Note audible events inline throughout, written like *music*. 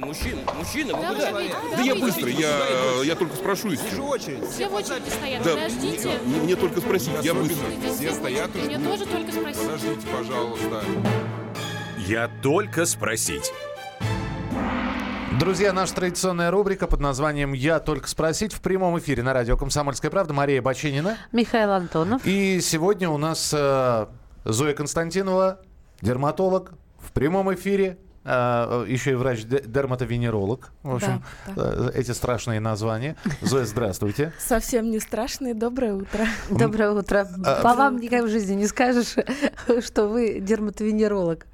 мужчина, мужчина, вы Да, куда? Да я быстро, я, я только спрошу и Вижу все. очередь. Все в очереди стоят, Да, подождите. мне, мне только спросить, я Особенно. быстро. Все стоят и Мне ждут. тоже только спросить. Подождите, пожалуйста. Я только спросить. Друзья, наша традиционная рубрика под названием «Я только спросить» в прямом эфире на радио «Комсомольская правда». Мария Бочинина. Михаил Антонов. И сегодня у нас э, Зоя Константинова, дерматолог, в прямом эфире. Э, еще и врач-дерматовенеролог. В общем, Да, э, эти страшные названия. Зоя, здравствуйте. *laughs* Совсем не страшные. Доброе утро. Доброе утро. А- По вам никак в жизни не скажешь, *laughs* что вы дерматовенеролог.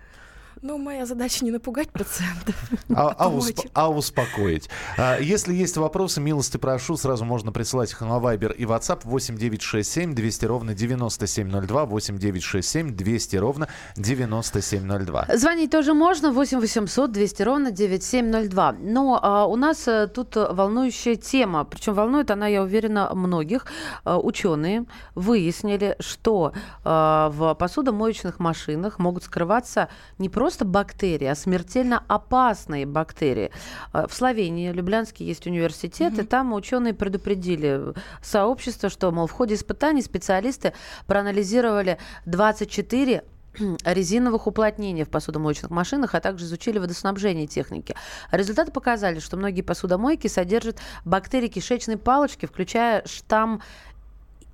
Ну, моя задача не напугать пациентов. А, а усп- а успокоить. А, если есть вопросы, милости прошу, сразу можно присылать их на Viber и WhatsApp 8967 200 ровно 9702, 8967 200 ровно 9702. Звонить тоже можно. 8 800 200 ровно 9702. Но а, у нас а, тут волнующая тема. Причем волнует она, я уверена, многих. А, ученые выяснили, что а, в посудомоечных машинах могут скрываться не просто бактерии, а смертельно опасные бактерии. А, В Словении, Люблянский есть университет, и там ученые предупредили сообщество, что, мол, в ходе испытаний специалисты проанализировали 24 *clears throat* резиновых уплотнений в посудомоечных машинах, а также изучили водоснабжение техники. Результаты показали, что многие посудомойки содержат бактерии кишечной палочки, включая штамм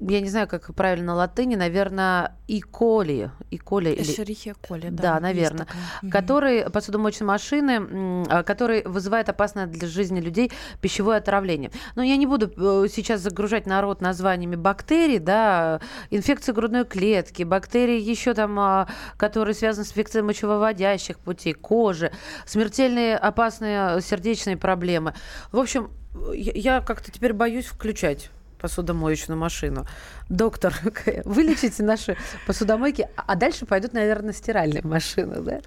я не знаю, как правильно на латыни, наверное, и коли, и коли или Эшерихия коли, да. Да, наверное. который посудомоечные машины, а, который вызывает опасное для жизни людей пищевое отравление. Но я не буду э, сейчас загружать народ названиями бактерий, да, инфекции грудной клетки, бактерии еще там, а, которые связаны с инфекцией мочевыводящих путей, кожи, смертельные опасные сердечные проблемы. В общем, я как-то теперь боюсь включать посудомоечную машину. Доктор, *laughs* вылечите наши посудомойки, а дальше пойдут, наверное, стиральные машины, да?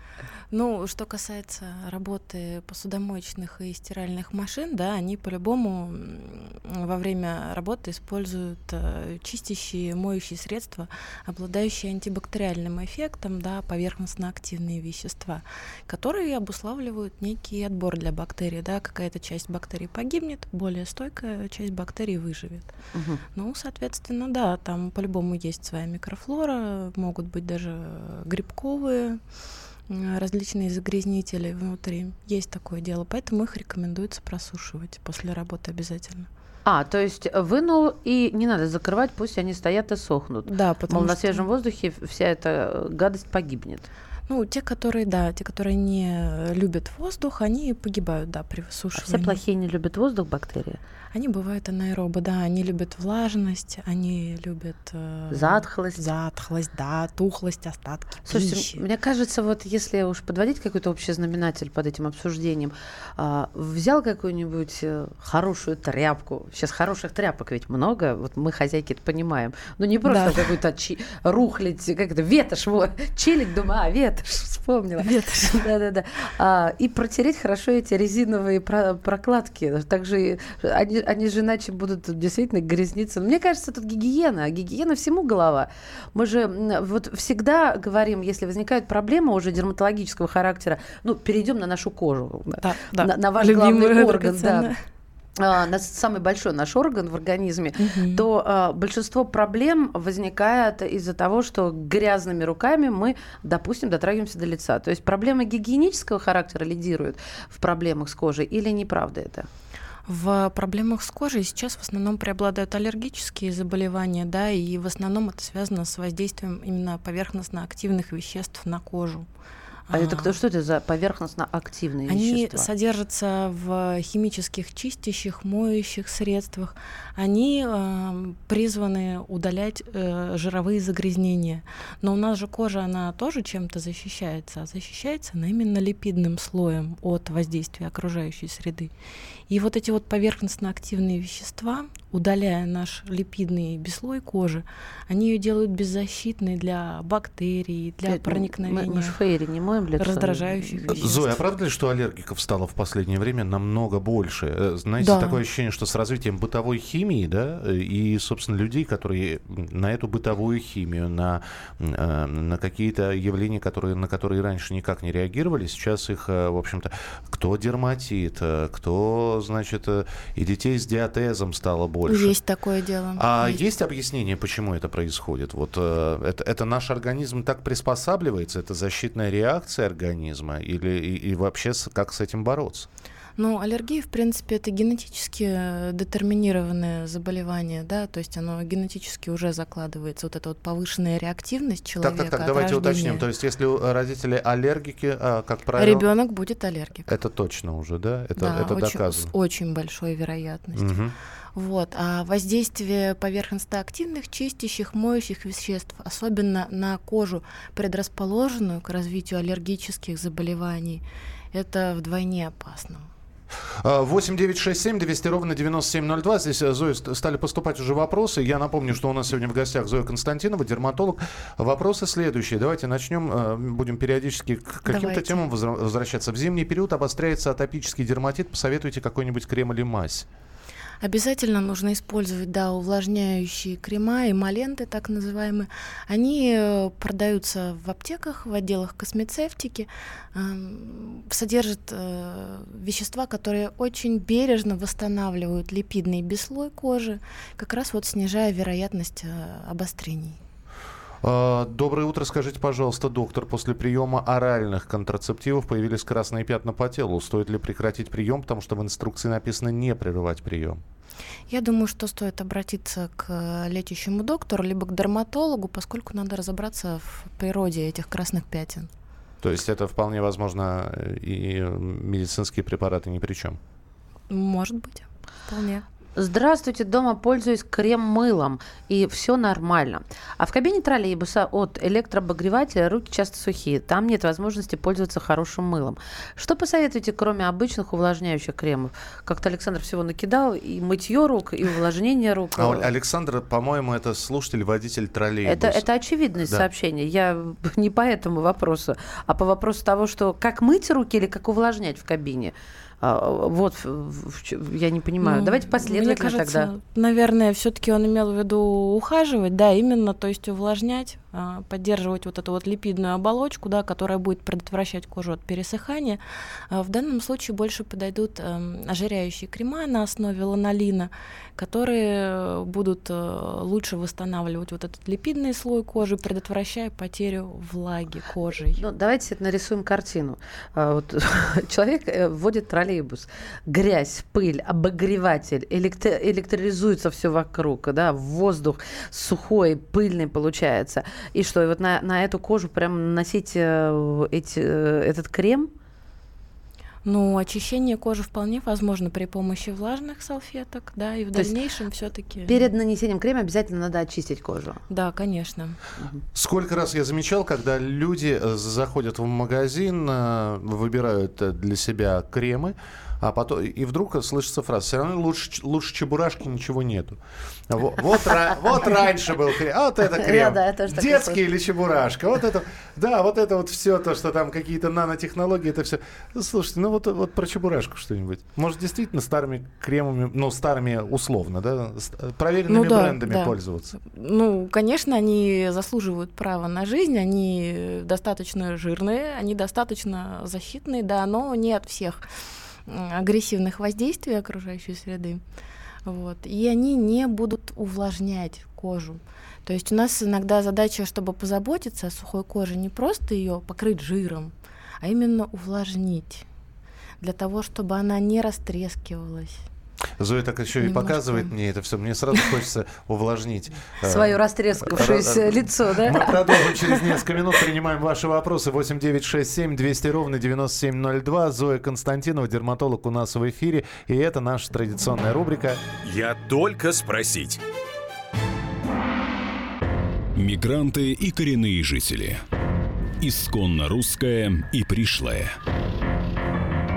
Ну, что касается работы посудомоечных и стиральных машин, да, они по-любому во время работы используют э, чистящие, моющие средства, обладающие антибактериальным эффектом, да, поверхностно-активные вещества, которые обуславливают некий отбор для бактерий, да, какая-то часть бактерий погибнет, более стойкая часть бактерий выживет. Мгм. Ну, соответственно, да, там по-любому есть своя микрофлора, могут быть даже э, грибковые различные загрязнители внутри. Есть такое дело, поэтому их рекомендуется просушивать после работы обязательно. А, то есть вынул и не надо закрывать, пусть они стоят и сохнут. Да, потому Мол, на что, свежем воздухе вся эта гадость погибнет. ну, те, которые, да, те, которые не любят воздух, они погибают, да, при А высушивании. все плохие не любят воздух, бактерии. Они бывают анаэробы, да, они любят влажность, они любят... э, Затхлость. Затхлость, да, тухлость, остатки Слушайте, пищи. мне кажется, вот если уж подводить какой-то общий знаменатель под этим обсуждением, а, взял какую-нибудь э, хорошую тряпку. Сейчас хороших тряпок ведь много, вот мы хозяйки это понимаем. Ну не просто Да. какую-то чи- рухлить, как это, ветошь, вот, челик, думаю, а, ветошь, вспомнила. Ветошь. *laughs* Да-да-да. А, и протереть хорошо эти резиновые про- прокладки. Также они, они же иначе будут действительно грязниться. Мне кажется, тут гигиена. Гигиена всему голова. Мы же вот всегда говорим, если возникают проблемы уже дерматологического характера, ну, перейдем на нашу кожу. Да, да. На, на ваш Любимая главный орган, да. А, самый большой наш орган в организме, Мгм. то а, большинство проблем возникает из-за того, что грязными руками мы, допустим, дотрагиваемся до лица. То есть проблемы гигиенического характера лидируют в проблемах с кожей или неправда это? В проблемах с кожей сейчас в основном преобладают аллергические заболевания, да, и в основном это связано с воздействием именно поверхностно-активных веществ на кожу. А, это А, кто, что это за поверхностно-активные Они вещества? содержатся в химических чистящих, моющих средствах. Они э, призваны удалять э, жировые загрязнения. Но у нас же кожа, она тоже чем-то защищается. А защищается она именно липидным слоем от воздействия окружающей среды. И вот эти вот поверхностно-активные вещества, удаляя наш липидный бесслой кожи, они ее делают беззащитной для бактерий, для мы- проникновения. Мы, мы ж фейри не помоем лицо. раздражающих веществ. Зоя, а правда ли, что аллергиков стало в последнее время намного больше? Э, Знаете, Да. такое ощущение, что с развитием бытовой химии, да, и, собственно, людей, которые на эту бытовую химию, на, э, на какие-то явления, которые, на которые раньше никак не реагировали, сейчас их, э, в общем-то, кто дерматит, кто, значит, и детей с диатезом стало больше. Есть такое дело. А есть объяснение, почему это происходит? Вот это, это наш организм так приспосабливается, это защитная реакция организма, или и, и вообще с- как с этим бороться? Ну, аллергия, в принципе, это генетически э, детерминированное заболевание, да, то есть оно генетически уже закладывается, вот эта вот повышенная реактивность человека так, так, так, давайте рождения. уточним. То есть, если у родители аллергики, а, как правило, Ребенок будет аллергик. это точно уже, да? Это, да, это очень, доказано. с очень большой вероятностью. Мгм. Вот. А воздействие поверхностно-активных, чистящих, моющих веществ, особенно на кожу, предрасположенную к развитию аллергических заболеваний, это вдвойне опасно. А, 8 9 6 7 200 ровно 9702. Здесь, э, Зоя, ст- стали поступать уже вопросы. Я напомню, что у нас сегодня в гостях Зоя Константинова, дерматолог. Вопросы следующие. Давайте начнем. э, Будем периодически к каким-то темам возвращаться. В зимний период обостряется атопический дерматит. Посоветуйте какой-нибудь крем или мазь. Обязательно нужно использовать, да, увлажняющие крема, эмоленты так называемые. Они э, продаются в аптеках, в отделах космецевтики, эм, содержат э, вещества, которые очень бережно восстанавливают липидный бесслой кожи, как раз вот снижая вероятность э, обострений. А, Доброе утро. Скажите, пожалуйста, доктор, после приема оральных контрацептивов появились красные пятна по телу. Стоит ли прекратить прием, потому что в инструкции написано не прерывать прием? Я думаю, что стоит обратиться к лечащему доктору, либо к дерматологу, поскольку надо разобраться в природе этих красных пятен. То есть это вполне возможно э, и э, медицинские препараты ни при чем. Может быть, вполне. Здравствуйте, дома пользуюсь крем-мылом, и все нормально. А в кабине троллейбуса от электрообогревателя руки часто сухие. Там нет возможности пользоваться хорошим мылом. Что посоветуете, кроме обычных увлажняющих кремов? Как-то Александр всего накидал, и мытье рук, и увлажнение рук. А Александр, по-моему, это слушатель, водитель троллейбуса. Это, это очевидность Да. сообщения. Я *laughs* не по этому вопросу, а по вопросу того, что как мыть руки или как увлажнять в кабине. А, Вот, я не понимаю. Ну, Давайте Мне последовательно кажется, тогда. наверное, все-таки он имел в виду ухаживать, да, именно, то есть увлажнять, поддерживать вот эту вот липидную оболочку, да, которая будет предотвращать кожу от пересыхания. А В данном случае больше подойдут эм, ожиряющие крема на основе ланолина, которые будут э, лучше восстанавливать вот этот липидный слой кожи, предотвращая потерю влаги кожей. Ну, давайте нарисуем картину. А, Вот, *laughs* человек э, вводит троллейбус. Грязь, пыль, обогреватель, электро- электролизуется все вокруг, да, воздух сухой, пыльный получается. И что, и вот на, на эту кожу прям наносить э, эти, э, этот крем? Ну, очищение кожи вполне возможно при помощи влажных салфеток, да, и в То дальнейшем все-таки. Перед нанесением крема обязательно надо очистить кожу. Да, конечно. Сколько раз я замечал, когда люди э, заходят в магазин, выбирают для себя кремы, а потом и вдруг слышится фраза: все равно лучше, лучше чебурашки ничего нету. Во- Вот, ра- вот раньше был крем, а вот это *laughs* крем. Да, Детский или чебурашка. Вот это, да, вот это вот все то, что там какие-то нанотехнологии, это все. Слушайте, ну вот, вот про чебурашку что-нибудь. Может, действительно старыми кремами, ну, старыми условно, да, проверенными Ну да, брендами да. пользоваться. Ну, конечно, они заслуживают права на жизнь, они достаточно жирные, они достаточно защитные, да, но не от всех агрессивных воздействий окружающей среды. Вот. И они не будут увлажнять кожу. То есть у нас иногда задача, чтобы позаботиться о сухой коже, не просто ее покрыть жиром, а именно увлажнить для того, чтобы она не растрескивалась. Зоя так еще и Немножко. показывает мне это все. Мне сразу хочется увлажнить. э, Свое растрескавшееся ра- лицо, Мы да? продолжим через несколько минут. Принимаем ваши вопросы. 8 9 6 7 200 ровно 9702. Зоя Константинова, дерматолог у нас в эфире. И это наша традиционная рубрика. Я только спросить. Мигранты и коренные жители. Исконно русская и пришлая.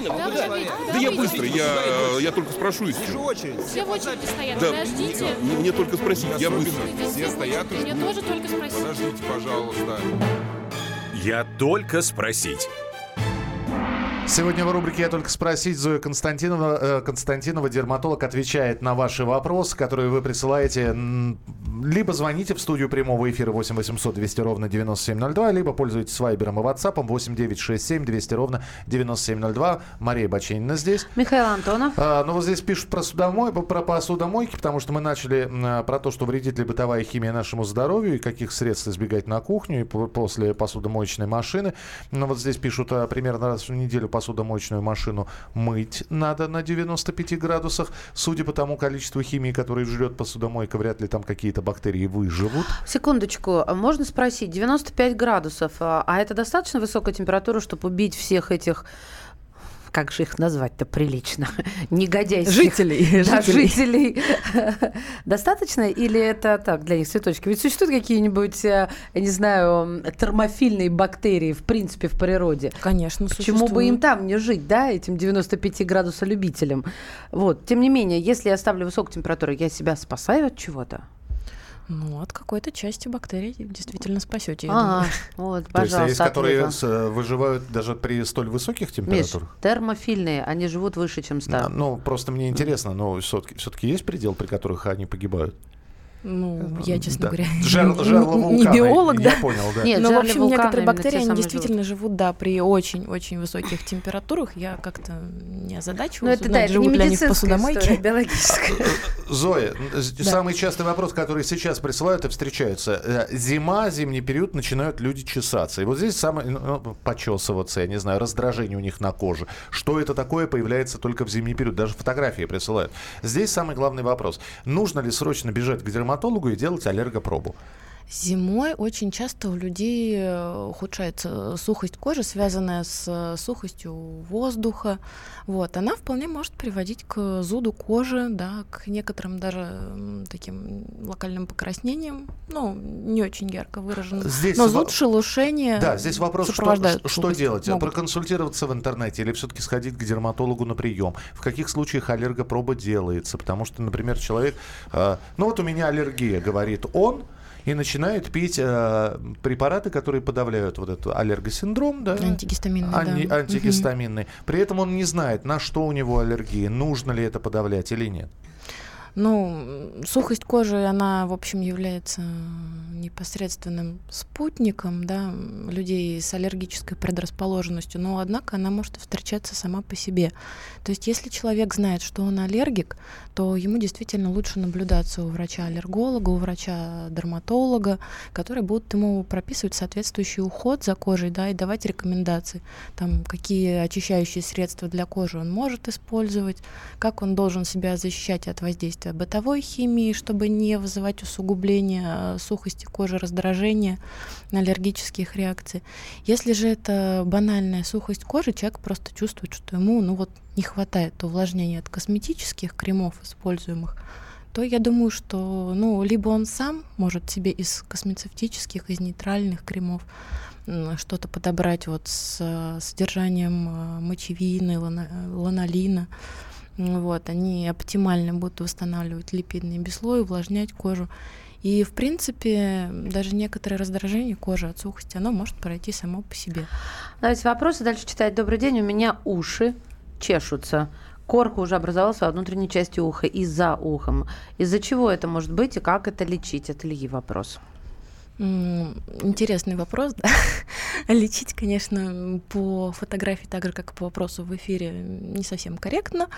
Мужчина, мужчина, вы Да, куда? Да я быстро, я, я только спрошу Вижу очередь. Все в очереди стоят, Да, подождите. мне, мне только спросить, я быстро. Все стоят и Мне ждут. тоже только спросить. Подождите, пожалуйста. Я только спросить. Сегодня в рубрике «Я только спросить» Зоя Константинова, э, Константинова, дерматолог, отвечает на ваши вопросы, которые вы присылаете. Либо звоните в студию прямого эфира 8 800 200 ровно 9702, либо пользуйтесь Вайбером и Ватсапом 8 967 200 ровно 9702. Мария Баченина здесь. Михаил Антонов. А, ну, вот здесь пишут про, судомой, про посудомойки, потому что мы начали про то, что вредит ли бытовая химия нашему здоровью и каких средств избегать на кухню и по- после посудомоечной машины. Ну, вот здесь пишут, а, примерно раз в неделю посудомоечную машину мыть надо на 95 градусах. Судя по тому количеству химии, которое жрет посудомойка, вряд ли там какие-то бактерии выживут. Секундочку, можно спросить, 95 градусов, а а это достаточно высокая температура, чтобы убить всех этих как же их назвать-то прилично? *laughs* Негодяйских. Жителей, Да, жителей. жителей. *laughs* Достаточно? Или это так, для них цветочки? Ведь существуют какие-нибудь, э, я не знаю, термофильные бактерии, в принципе, в природе. Конечно, Почему бы им там не жить, да, этим 95 градуса любителям? Вот. Тем не менее, если я ставлю высокую температуру, я себя спасаю от чего-то? Ну, от какой-то части бактерий действительно спасете. я Ага, вот, То есть, а есть, пожалуйста, которые с, э, выживают даже при столь высоких Миш, температурах? термофильные, они живут выше, чем 100. Ну, просто мне интересно, но все-таки, все-таки есть предел, при которых они погибают? Ну, я, честно Да. говоря, жерло не биолог, я да. понял, да. Нет, Но, в общем, некоторые бактерии, они действительно живут, да, при очень-очень высоких температурах. Я как-то не Ну, озадачивалась, это да, узнать, это не живут ли они в медицинская посудомойке. история, биологическая. Зоя, з- самый частый вопрос, который сейчас присылают и встречаются. Э, Зима, зимний период, начинают люди чесаться. И вот здесь самое, ну, почесываться, я не знаю, раздражение у них на коже. Что это такое, появляется только в зимний период. Даже фотографии присылают. Здесь самый главный вопрос. Нужно ли срочно бежать к дерматологу и делать аллергопробу? Зимой очень часто у людей э, ухудшается сухость кожи, связанная с э, сухостью воздуха. Вот. Она вполне может приводить к зуду кожи, да, к некоторым даже таким локальным покраснениям, ну, не очень ярко выраженным. Здесь Но зуд, шелушение Да, здесь вопрос, что, что делать? Могут. Проконсультироваться в интернете или все-таки сходить к дерматологу на прием? В каких случаях аллергопроба делается? Потому что, например, человек, э, ну вот у меня аллергия, говорит он, и начинает пить э, препараты, которые подавляют вот этот аллергосиндром, да? Антигистаминный, Ани- да. антигистаминный. При этом он не знает, на что у него аллергия, нужно ли это подавлять или нет. Ну, сухость кожи, она, в общем, является непосредственным спутником да, людей с аллергической предрасположенностью, но, однако, она может встречаться сама по себе. То есть, если человек знает, что он аллергик, то ему действительно лучше наблюдаться у врача-аллерголога, у врача-дерматолога, которые будут ему прописывать соответствующий уход за кожей, да, и давать рекомендации, там, какие очищающие средства для кожи он может использовать, как он должен себя защищать от воздействия бытовой химии, чтобы не вызывать усугубления э, сухости кожи, раздражения, аллергических реакций. Если же это банальная сухость кожи, человек просто чувствует, что ему ну вот не хватает увлажнения от косметических кремов используемых, то я думаю, что ну, либо он сам может себе из космецевтических, из нейтральных кремов что-то подобрать вот с э, содержанием э, мочевины, ланолина. Вот, они оптимально будут восстанавливать липидный беслой, увлажнять кожу. И, в принципе, даже некоторое раздражение кожи от сухости, оно может пройти само по себе. Давайте вопросы дальше читать. Добрый день, у меня уши чешутся. Корка уже образовалась во внутренней части уха и за ухом. Из-за чего это может быть и как это лечить? Это Ильи вопрос. Интересный вопрос, да. *laughs* Лечить, конечно, по фотографии, так же, как и по вопросу в эфире, не совсем корректно.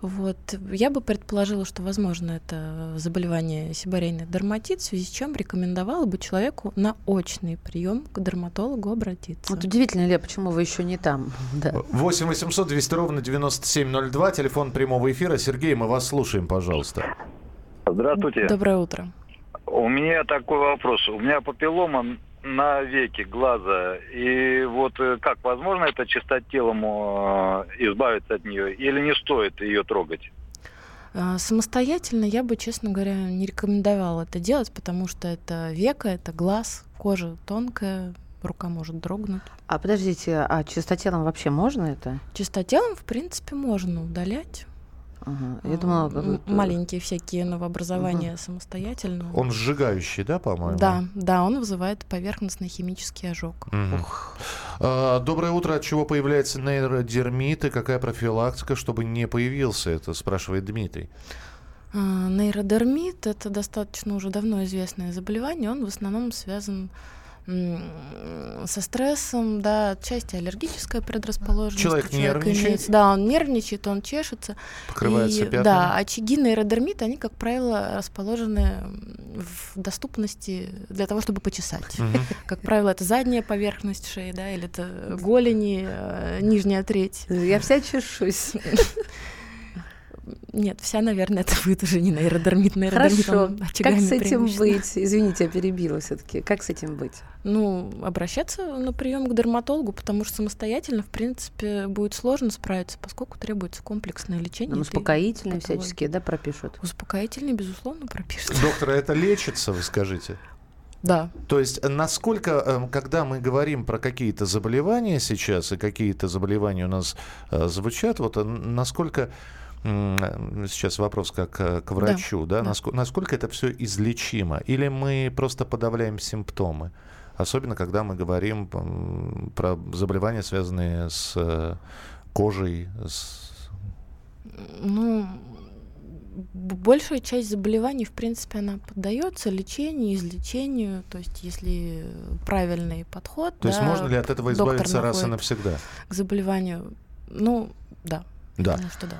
Вот. Я бы предположила, что, возможно, это заболевание сибарейный дерматит, в связи с чем рекомендовала бы человеку на очный прием к дерматологу обратиться. Вот удивительно, Ле, почему вы еще не там? *laughs* Да. 8 800 200 ровно 9702, телефон прямого эфира. Сергей, мы вас слушаем, пожалуйста. Здравствуйте. Доброе утро. У меня такой вопрос. У меня папиллома на веки глаза. И вот э, как, возможно это чистотелом э, избавиться от нее или не стоит ее трогать? А, Самостоятельно я бы, честно говоря, не рекомендовала это делать, потому что это века, это глаз, кожа тонкая, рука может дрогнуть. А подождите, а чистотелом вообще можно это? Чистотелом, в принципе, можно удалять. Ага. Я думала, М, какой-то- маленькие всякие новообразования самостоятельно. Он сжигающий, да, по-моему? Да, да, он вызывает поверхностный химический ожог. А, Доброе утро. От чего появляется нейродермит и какая профилактика, чтобы не появился это, спрашивает Дмитрий. А, Нейродермит это достаточно уже давно известное заболевание. Он в основном связан со стрессом, да, отчасти аллергическая предрасположенность. Человек у человека нервничает? имеется. Да, он нервничает, он чешется. Покрывается И, пятнами. Да, очаги нейродермита, они, как правило, расположены в доступности для того, чтобы почесать. Мгм. *laughs* Как правило, это задняя поверхность шеи, да, или это голени, э, нижняя треть. Я вся чешусь. *laughs* Нет, вся, наверное, *laughs* это будет уже не нейродермит. Нейродермит, Хорошо. Как с этим быть? Извините, я перебила все-таки. Как с этим быть? Ну, обращаться на прием к дерматологу, потому что самостоятельно, в принципе, будет сложно справиться, поскольку требуется комплексное лечение. Этой успокоительные патологии. всяческие, да, пропишут? Успокоительные, безусловно, пропишут. Доктор, а это лечится, вы скажите? Да. То есть, э, насколько, э, когда мы говорим про какие-то заболевания сейчас, и какие-то заболевания у нас э, звучат, вот э, насколько сейчас вопрос как э, к врачу, да, да. наско- насколько это все излечимо? Или мы просто подавляем симптомы? Особенно, когда мы говорим про заболевания, связанные с э, кожей, с... Ну, большая часть заболеваний, в принципе, она поддается лечению, излечению. То есть, если правильный подход, То есть да, можно ли от этого избавиться раз и навсегда? к заболеванию, ну, да. Да. Думаю, что да.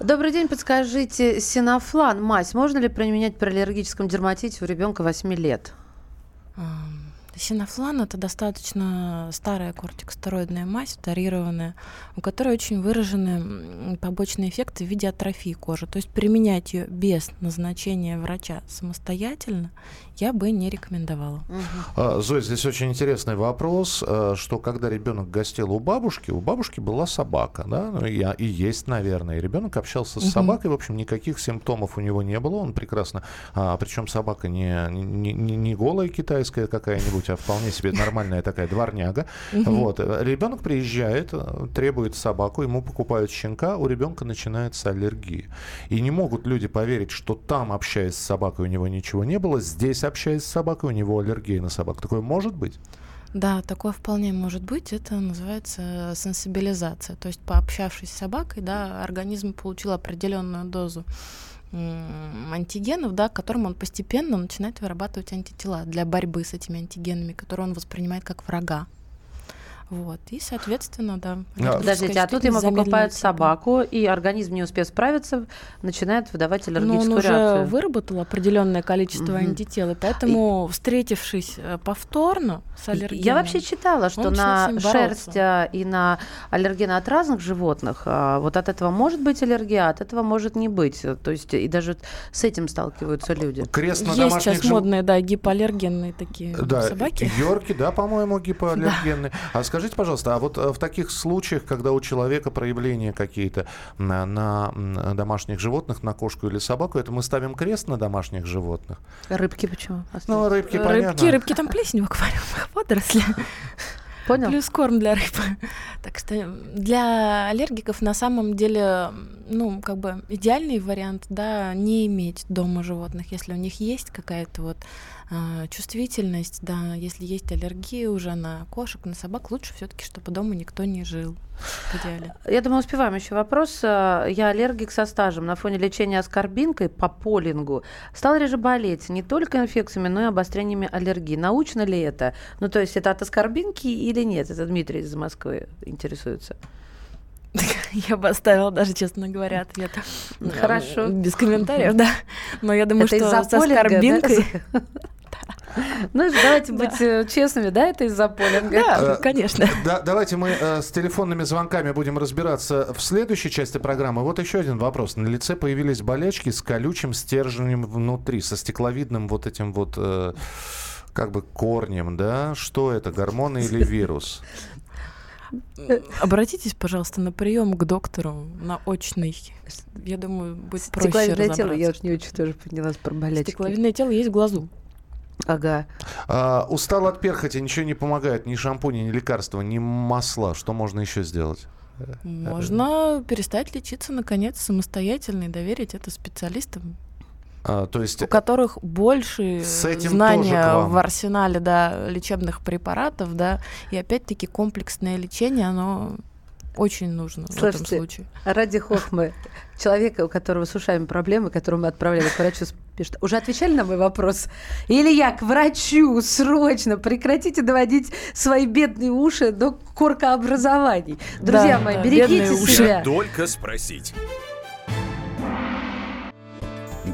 Добрый день, подскажите, синофлан, мазь, можно ли применять при аллергическом дерматите у ребенка 8 лет? Синофлан это достаточно старая кортикостероидная мазь, вторированная, у которой очень выражены побочные эффекты в виде атрофии кожи. То есть применять ее без назначения врача самостоятельно я бы не рекомендовала. А, Зоя, здесь очень интересный вопрос, э, что когда ребенок гостил у бабушки, у бабушки была собака, да, ну и, и есть, наверное, и ребенок общался с собакой, в общем, никаких симптомов у него не было, он прекрасно, а, причем собака не, не, не- не голая китайская какая-нибудь, а вполне себе нормальная такая дворняга, вот, ребенок приезжает, требует собаку, ему покупают щенка, у ребенка начинается аллергия, и не могут люди поверить, что там, общаясь с собакой, у него ничего не было, здесь, общаясь с собакой, у него аллергия на собак. Такое может быть? Да, такое вполне может быть. Это называется сенсибилизация. То есть, пообщавшись с собакой, да, организм получил определенную дозу антигенов, да, к которым он постепенно начинает вырабатывать антитела для борьбы с этими антигенами, которые он воспринимает как врага. Вот. И, соответственно, да. аллергическая Подождите, а тут ему покупают собаку, и организм, не успев справиться, начинает выдавать Но он аллергическую уже реакцию. выработал определенное количество Мгм. антител, и поэтому, встретившись э, повторно с аллергеном, Я вообще читала, что он на шерсть а, и на аллергены от разных животных, а, вот от этого может быть аллергия, а от этого может не быть. То есть и даже с этим сталкиваются люди. Крест на Есть домашних сейчас жив- модные, да, гипоаллергенные такие Да, собаки. Йорки, да, по-моему, гипоаллергенные. А скажите, пожалуйста, а вот э, в таких случаях, когда у человека проявления какие-то на, на, домашних животных, на кошку или собаку, это мы ставим крест на домашних животных? Рыбки почему? Ну, рыбки, Рыбки, понятно. рыбки там плесень *laughs* в аквариумах, водоросли. Понял? Плюс корм для рыб. Так что для аллергиков на самом деле, ну, как бы идеальный вариант, да, не иметь дома животных, если у них есть какая-то вот чувствительность, да, если есть аллергия уже на кошек, на собак, лучше все-таки, чтобы дома никто не жил. В идеале. Я думаю, успеваем еще вопрос. А, Я аллергик со стажем. На фоне лечения аскорбинкой по полингу стал реже болеть не только инфекциями, но и обострениями аллергии. Научно ли это? Ну, то есть это от аскорбинки или нет? Это Дмитрий из Москвы интересуется. *laughs* Я бы оставила даже, честно говоря, ответ. Хорошо. Без комментариев, да. Но я думаю, это что со полинга, да? *laughs* Ну, давайте быть э, честными, да, это из-за полинга? Да, *laughs* конечно. Да, давайте мы э, с телефонными звонками будем разбираться в следующей части программы. Вот еще один вопрос. На лице появились болячки с колючим стержнем внутри, со стекловидным вот этим вот... э, как бы корнем, да? Что это, гормоны или *laughs* вирус? Обратитесь, пожалуйста, на прием к доктору, на очный. Я думаю, будет проще Стекловидное тело, я уж не очень тоже поняла про болячки. Стекловидное тело есть в глазу. Ага. А, устал от перхоти, ничего не помогает, ни шампуни, ни лекарства, ни масла. Что можно еще сделать? Можно перестать лечиться, наконец, самостоятельно и доверить это специалистам, А, то есть у которых больше С этим тоже знания в арсенале да, лечебных препаратов, да, и опять-таки комплексное лечение, оно очень нужно в этом Слушайте, случае. Ради хохмы человека, у которого с ушами проблемы, которого мы отправляли к врачу, пишет, уже отвечали на мой вопрос? Или я к врачу срочно прекратите доводить свои бедные уши до коркообразований. Друзья Да, мои, да, берегите бедные уши. себя. Только спросить.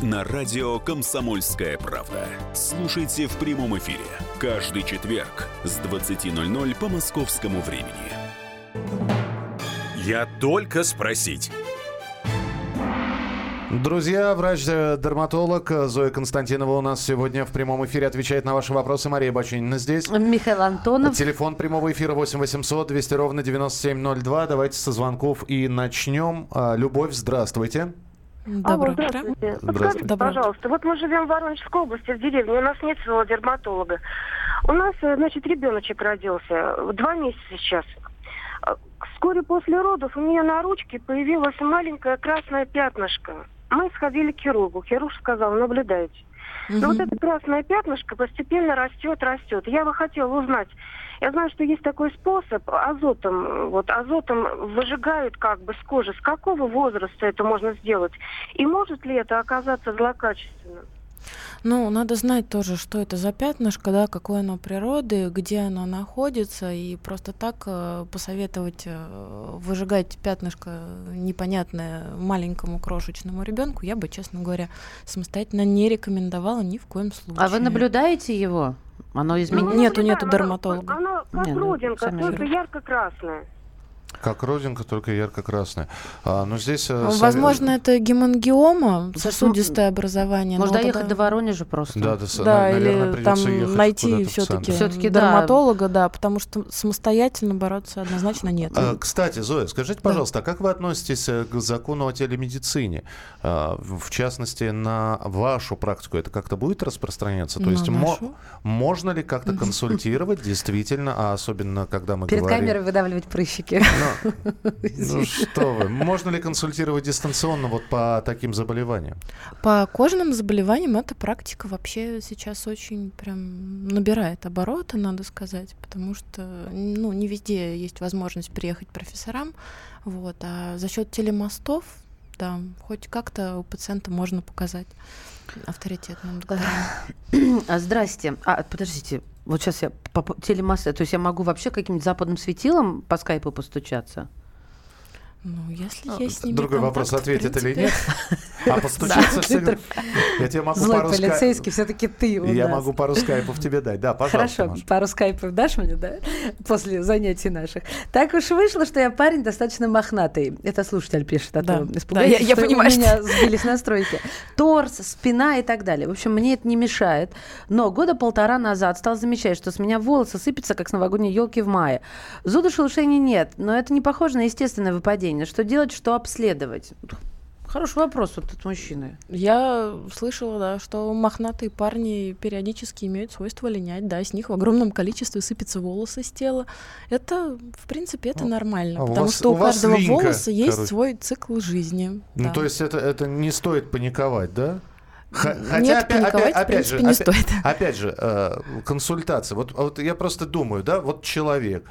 на радио «Комсомольская правда». Слушайте в прямом эфире каждый четверг с 20.00 по московскому времени. Я только спросить. Друзья, врач-дерматолог Зоя Константинова у нас сегодня в прямом эфире отвечает на ваши вопросы. Мария Бачинина здесь. Михаил Антонов. Телефон прямого эфира 8 800 200 ровно 9702. Давайте со звонков и начнем. А, Любовь, здравствуйте. Доброе Алло, утро. здравствуйте. Здравствуйте. Подскажите, Доброе. пожалуйста, вот мы живем в Воронежской области, в деревне, у нас нет своего дерматолога. У нас, э, значит, ребеночек родился, два месяца сейчас. Э, Вскоре после родов у нее на ручке появилось маленькое красное пятнышко. Мы сходили к хирургу. Хирург сказал, наблюдайте. Но вот Мгм. это красное пятнышко постепенно растет, растет. Я бы хотела узнать. Я знаю, что есть такой способ азотом, вот азотом выжигают как бы с кожи. С какого возраста это можно сделать? И может ли это оказаться злокачественным? Ну, надо знать тоже, что это за пятнышко, да, какое оно природы, где оно находится, и просто так э, посоветовать э, выжигать пятнышко непонятное маленькому крошечному ребенку, я бы, честно говоря, самостоятельно не рекомендовала ни в коем случае. А вы наблюдаете его? Оно Ну, изменилось? Нету, да, нету оно- дерматолога. Оно как Не, ну, родинка, только ярко-красное. Как родинка, только ярко-красная. А, ну, здесь... э, Ну, совет- Возможно, это гемангиома, Да, сосудистое образование. Можно но доехать тогда- до Воронежа просто. Да, да, Да, на- наверное, или там найти все-таки центр. Всё-таки, да. дерматолога, да, потому что самостоятельно бороться однозначно нет. А, Кстати, Зоя, скажите, пожалуйста, а как вы относитесь э, к закону о телемедицине? А, В частности, на вашу практику это как-то будет распространяться? То На есть мо- можно ли как-то консультировать действительно, а особенно когда мы Перед говорим... камерой выдавливать прыщики. *laughs* *laughs* Ну что вы, можно ли консультировать дистанционно вот по таким заболеваниям? По кожным заболеваниям эта практика вообще сейчас очень прям набирает обороты, надо сказать, потому что ну, не везде есть возможность приехать профессорам, вот, а за счет телемостов, да, хоть как-то у пациента можно показать авторитетным докторам. *clears throat* А, здрасте. А, подождите. Вот сейчас я по телемассе, то есть я могу вообще каким-нибудь западным светилом по скайпу постучаться? Ну, если Ну, есть с ними Другой вопрос, контакт, ответит или принципе. нет. *laughs* А постучаться всегда... ты Я тебе могу Злой полицейский, все-таки ты Я могу пару скайпов тебе дать. Да, пожалуйста. Хорошо, пару скайпов дашь мне, да? После занятий наших. Так уж вышло, что я парень достаточно мохнатый. Это слушатель пишет, а Да, то да, испугались, я- я что понимаю, у меня сбились настройки. Торс, спина и так далее. В общем, мне это не мешает. Но года полтора назад стал замечать, что с меня волосы сыпятся, как с новогодней елки в мае. Зуда шелушений нет, но это не похоже на естественное выпадение. Что делать, что обследовать? Хороший вопрос вот от мужчины. Я слышала, да, что мохнатые парни периодически имеют свойство линять, да, с них в огромном количестве сыпятся волосы с тела. Это, в принципе, это нормально, а потому вас- что у у, каждого линька, волоса есть короче. свой цикл жизни. Ну, да. то есть это, это не стоит паниковать, да? Х- Н- нет, паниковать, в принципе, не опять, стоит. Опять же, э, консультация. Вот, вот я просто думаю, да, вот человек,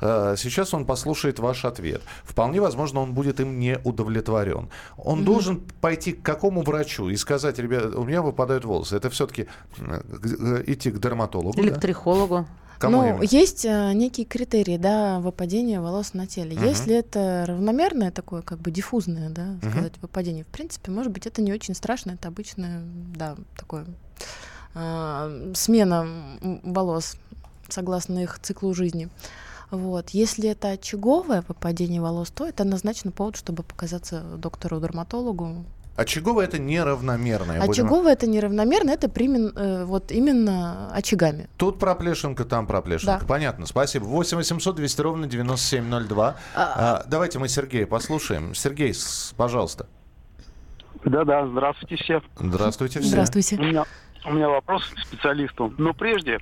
сейчас он послушает ваш ответ. Вполне возможно, он будет им не удовлетворен. Он должен пойти к какому врачу и сказать, ребят, у меня выпадают волосы. Это все-таки идти к дерматологу. Или да? к трихологу. Кому ну, именно? есть э, некие критерии, да, выпадения волос на теле. Мгм. Если это равномерное такое, как бы диффузное, да, сказать, выпадение, в принципе, может быть, это не очень страшно, это обычное, да, такое а, смена волос согласно их циклу жизни. Вот. Если это очаговое выпадение волос, то это однозначно повод, чтобы показаться доктору-дерматологу. Очаговое это неравномерное. будем- Очаговое это неравномерно, это примен- э, вот именно очагами. Тут проплешинка, там проплешинка. Да. Понятно, спасибо. 8 800 200 ровно 9702. А, давайте мы Сергея послушаем. Сергей, с- пожалуйста. Да-да, здравствуйте все. Здравствуйте все. Здравствуйте. У меня, у меня вопрос к специалисту. Но прежде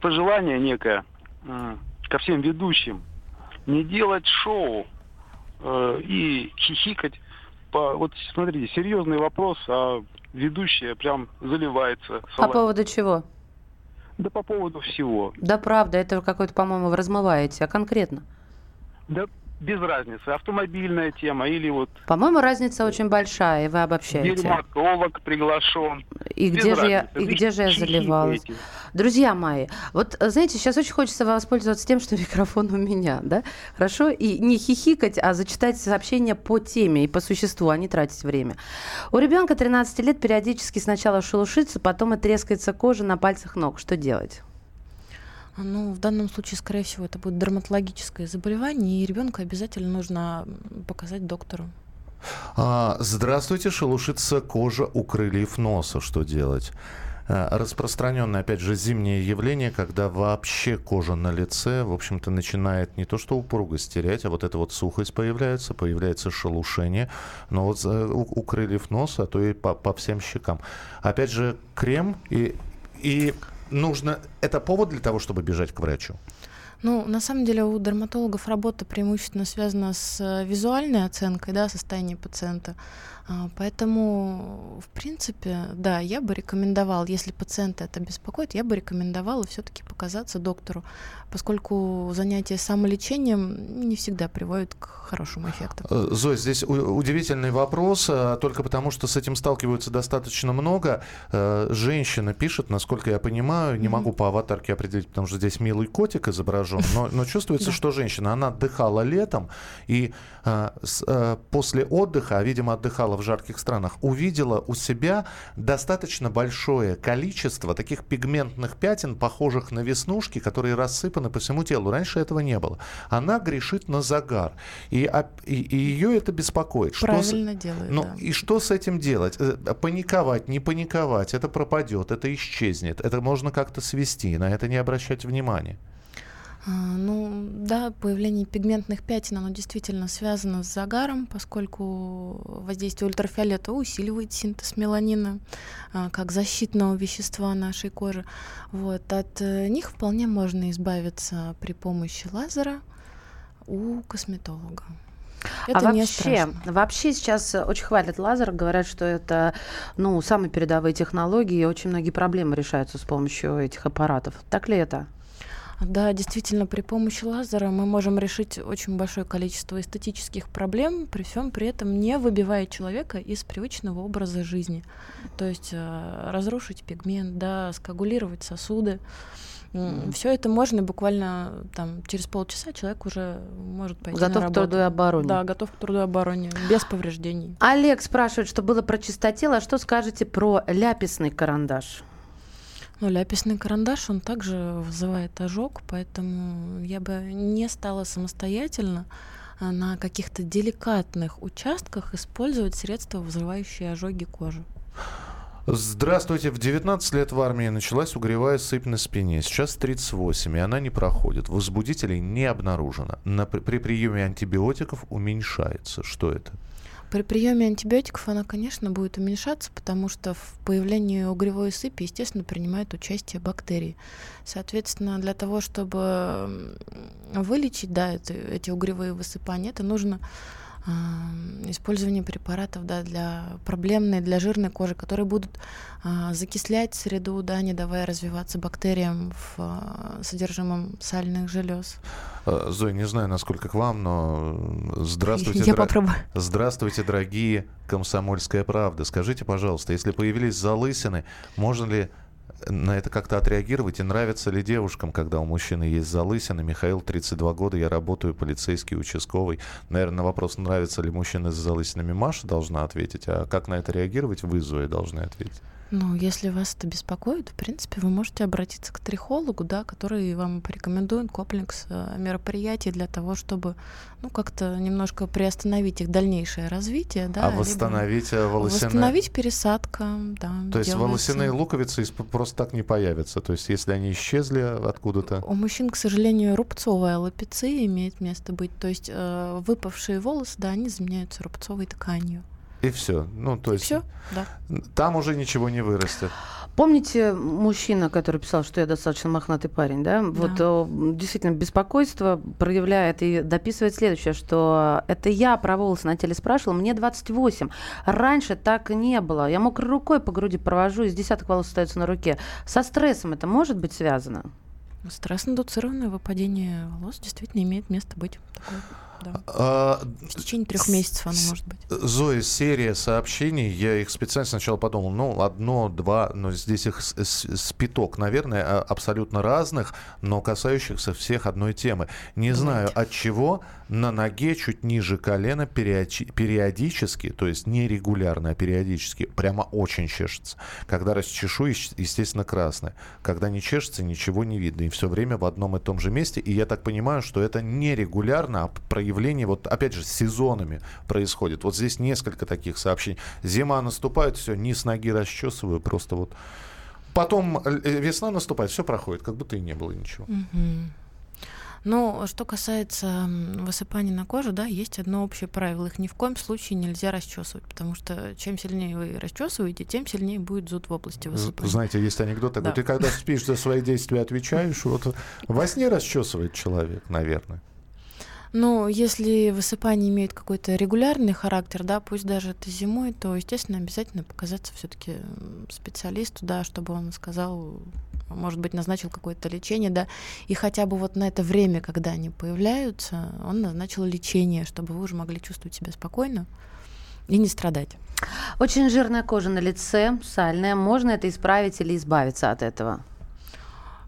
пожелание некое ко всем ведущим. Не делать шоу э, и хихикать. По, вот смотрите, серьезный вопрос, а ведущая прям заливается. По салат. поводу чего? Да по поводу всего. Да правда, это какой-то, по-моему, вы размываете. А конкретно? Да без разницы, автомобильная тема или вот По-моему, разница очень большая, и вы обобщаете. дерматолог приглашен. И Без где же я, разницы. и где же я заливалась? Друзья мои, вот знаете, сейчас очень хочется воспользоваться тем, что *laughs* микрофон у меня, да? Хорошо? И не хихикать, а зачитать сообщения по теме и по существу, а не тратить время. У ребенка 13 лет периодически сначала шелушится, потом и трескается кожа на пальцах ног. Что делать? Ну, в данном случае, скорее всего, это будет дерматологическое заболевание, и ребенка обязательно нужно показать доктору. А, здравствуйте, шелушится кожа у крыльев носа. Что делать? А, Распространенное, опять же, зимнее явление, когда вообще кожа на лице, в общем-то, начинает не то что упругость терять, а вот эта вот сухость появляется, появляется шелушение, но вот за- у, у крыльев носа, а то и по, по всем щекам. Опять же, крем и, и нужно... Это повод для того, чтобы бежать к врачу? Ну, на самом деле у дерматологов работа преимущественно связана с э, визуальной оценкой да, состояния пациента. А, Поэтому, в принципе, да, я бы рекомендовал, если пациента это беспокоит, я бы рекомендовала все-таки показаться доктору, поскольку занятия самолечением не всегда приводят к хорошему эффекту. Э, Зой, здесь удивительный вопрос, э, только потому что с этим сталкиваются достаточно много. Э, Женщина пишет, насколько я понимаю, не могу по аватарке определить, потому что здесь милый котик изображен, но, но чувствуется, что женщина, она отдыхала летом, и э, после отдыха, а, видимо, отдыхала в жарких странах, увидела у себя достаточно большое количество таких пигментных пятен, похожих на веснушки, которые рассыпаны по всему телу. Раньше этого не было. Она грешит на загар. И, и, и ее это беспокоит. Что с- Правильно делает, ну, да. и что с этим делать? Э, Паниковать, не паниковать, это пропадет, это исчезнет. Это можно как-то свести, на это не обращать внимания. А, Ну, да, появление пигментных пятен, оно действительно связано с загаром, поскольку воздействие ультрафиолета усиливает синтез меланина а, как защитного вещества нашей кожи. Вот. От э, них вполне можно избавиться при помощи лазера у косметолога. Это а вообще, страшно. вообще сейчас э, очень хвалят лазер, говорят, что это ну, самые передовые технологии, и очень многие проблемы решаются с помощью этих аппаратов. Так ли это? Да, действительно, при помощи лазера мы можем решить очень большое количество эстетических проблем, при всем при этом не выбивая человека из привычного образа жизни. То есть э, разрушить пигмент, да, скоагулировать сосуды. Все это можно буквально там через полчаса человек уже может пойти Готов на к работу. труду и обороне. Да, готов к труду и обороне, без повреждений. Олег спрашивает, что было про чистотел, а что скажете про ляписный карандаш? Ну, ляписный карандаш, он также вызывает ожог, поэтому я бы не стала самостоятельно а, на каких-то деликатных участках использовать средства, вызывающие ожоги кожи. Здравствуйте. В 19 лет в армии началась угревая сыпь на спине. Сейчас 38, и она не проходит. Возбудителей не обнаружено. На, при приеме антибиотиков уменьшается. Что это? При приеме антибиотиков она, конечно, будет уменьшаться, потому что в появлении угревой сыпи, естественно, принимают участие бактерии. Соответственно, для того, чтобы вылечить да, это- эти угревые высыпания, это нужно использование препаратов да, для проблемной, для жирной кожи, которые будут а, закислять среду, да, не давая развиваться бактериям в а, содержимом сальных желез. Э, Зой, не знаю, насколько к вам, но э, здравствуйте. Я дра- попробую. Здравствуйте, дорогие комсомольская правда. Скажите, пожалуйста, если появились залысины, можно ли на это как-то отреагировать? И нравится ли девушкам, когда у мужчины есть залысина? Михаил, 32 года, я работаю полицейский, участковый. Наверное, на вопрос, нравится ли мужчина с залысинами, Маша должна ответить. А как на это реагировать, вы, Зоя, должны ответить. Ну, если вас это беспокоит, в принципе, вы можете обратиться к трихологу, да, который вам порекомендует комплекс э, мероприятий для того, чтобы, ну, как-то немножко приостановить их дальнейшее развитие, да. А восстановить либо волосяные... Восстановить пересадка, да. То есть делается. волосяные луковицы просто так не появятся? То есть если они исчезли откуда-то? У мужчин, к сожалению, рубцовая аллопеция имеет место быть. То есть э, выпавшие волосы, да, они заменяются рубцовой тканью. И все. Ну, то есть Все, да. там уже ничего не вырастет. Помните мужчина, который писал, что я достаточно мохнатый парень, да? Вот э, действительно беспокойство проявляет и дописывает следующее, что это я про волосы на теле спрашивала, мне 28. Раньше так не было. Я мокрой рукой по груди провожу, из десяток волос остается на руке. Со стрессом это может быть связано? Стресс-индуцированное выпадение волос действительно имеет место быть. Такое, да. А, В течение трех месяцев оно может быть. Зоя, серия сообщений, я их специально сначала подумал, ну, одно, два, но здесь их с, с- с пяток, наверное, а- абсолютно разных, но касающихся всех одной темы. Не знаю, от чего на ноге чуть ниже колена периоди- периодически, то есть не регулярно, а периодически, прямо очень чешется. Когда расчешу, ес- естественно, красное. Когда не чешется, ничего не видно. И все время в одном и том же месте. И я так понимаю, что это не регулярно, а проявление, вот опять же, с сезонами происходит. Вот здесь несколько таких сообщений. Зима наступает, все, низ ноги расчесываю, просто вот. Потом э, весна наступает, все проходит, как будто и не было ничего. Ну, что касается высыпаний на кожу, да, есть одно общее правило. Их ни в коем случае нельзя расчесывать, потому что чем сильнее вы расчесываете, тем сильнее будет зуд в области высыпания. Знаете, есть анекдот такой. Да. Ты когда спишь за свои действия отвечаешь, вот во сне расчесывает человек, наверное. Ну, если высыпания имеют какой-то регулярный характер, да, пусть даже это зимой, то, естественно, обязательно показаться все-таки специалисту, да, чтобы он сказал, может быть, назначил какое-то лечение, да, и хотя бы вот на это время, когда они появляются, он назначил лечение, чтобы вы уже могли чувствовать себя спокойно и не страдать. Очень жирная кожа на лице, сальная. Можно это исправить или избавиться от этого?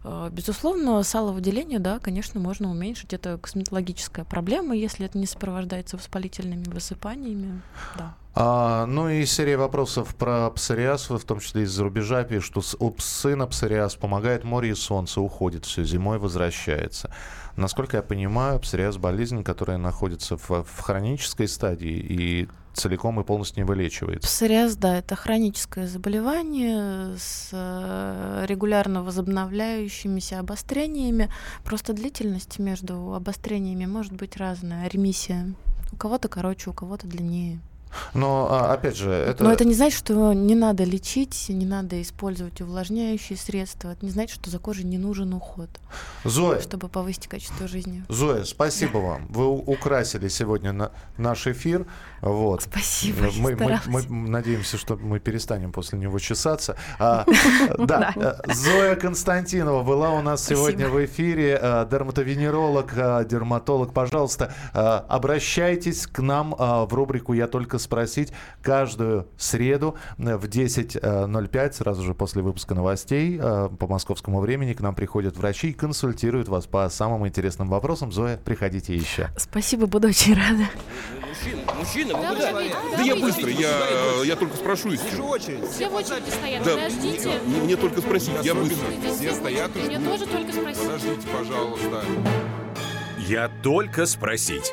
Э, Безусловно, саловыделение, да, конечно, можно уменьшить. Это косметологическая проблема, если это не сопровождается воспалительными высыпаниями. Да. А, ну и серия вопросов про псориаз, в том числе из-за рубежа, пишут, что у сына псориаз помогает море и солнце, уходит все, зимой возвращается. Насколько я понимаю, псориаз болезнь, которая находится в, в хронической стадии и целиком и полностью не вылечивается. Псориаз, да, это хроническое заболевание с э, регулярно возобновляющимися обострениями. Просто длительность между обострениями может быть разная. Ремиссия. У кого-то короче, у кого-то длиннее. Но, а, опять же, это... Но это не значит, что не надо лечить, не надо использовать увлажняющие средства. Это не значит, что за кожей не нужен уход, Зоя, чтобы повысить качество жизни. Зоя, спасибо вам. Вы украсили сегодня на- наш эфир. Вот. Спасибо, Мы, мы- старалась. мы надеемся, что мы перестанем после него чесаться. А, *laughs* Да, э, Зоя Константинова была у нас сегодня в эфире. э, Дерматовенеролог, э, дерматолог. Пожалуйста, обращайтесь к нам в рубрику «Я только спросить» каждую среду э, в 10.05, сразу же после выпуска новостей э, по московскому времени к нам приходят врачи и консультируют вас по самым интересным вопросам. Зоя, приходите еще. Спасибо, буду очень рада. Мужчина, мужчина, вы куда? Да я быстро, я, я только спрошу Вижу очередь. Все в очереди стоят, Да, подождите. мне, мне только спросить, я быстро. Все стоят и Мне тоже только спросить. Подождите, пожалуйста. Я только спросить.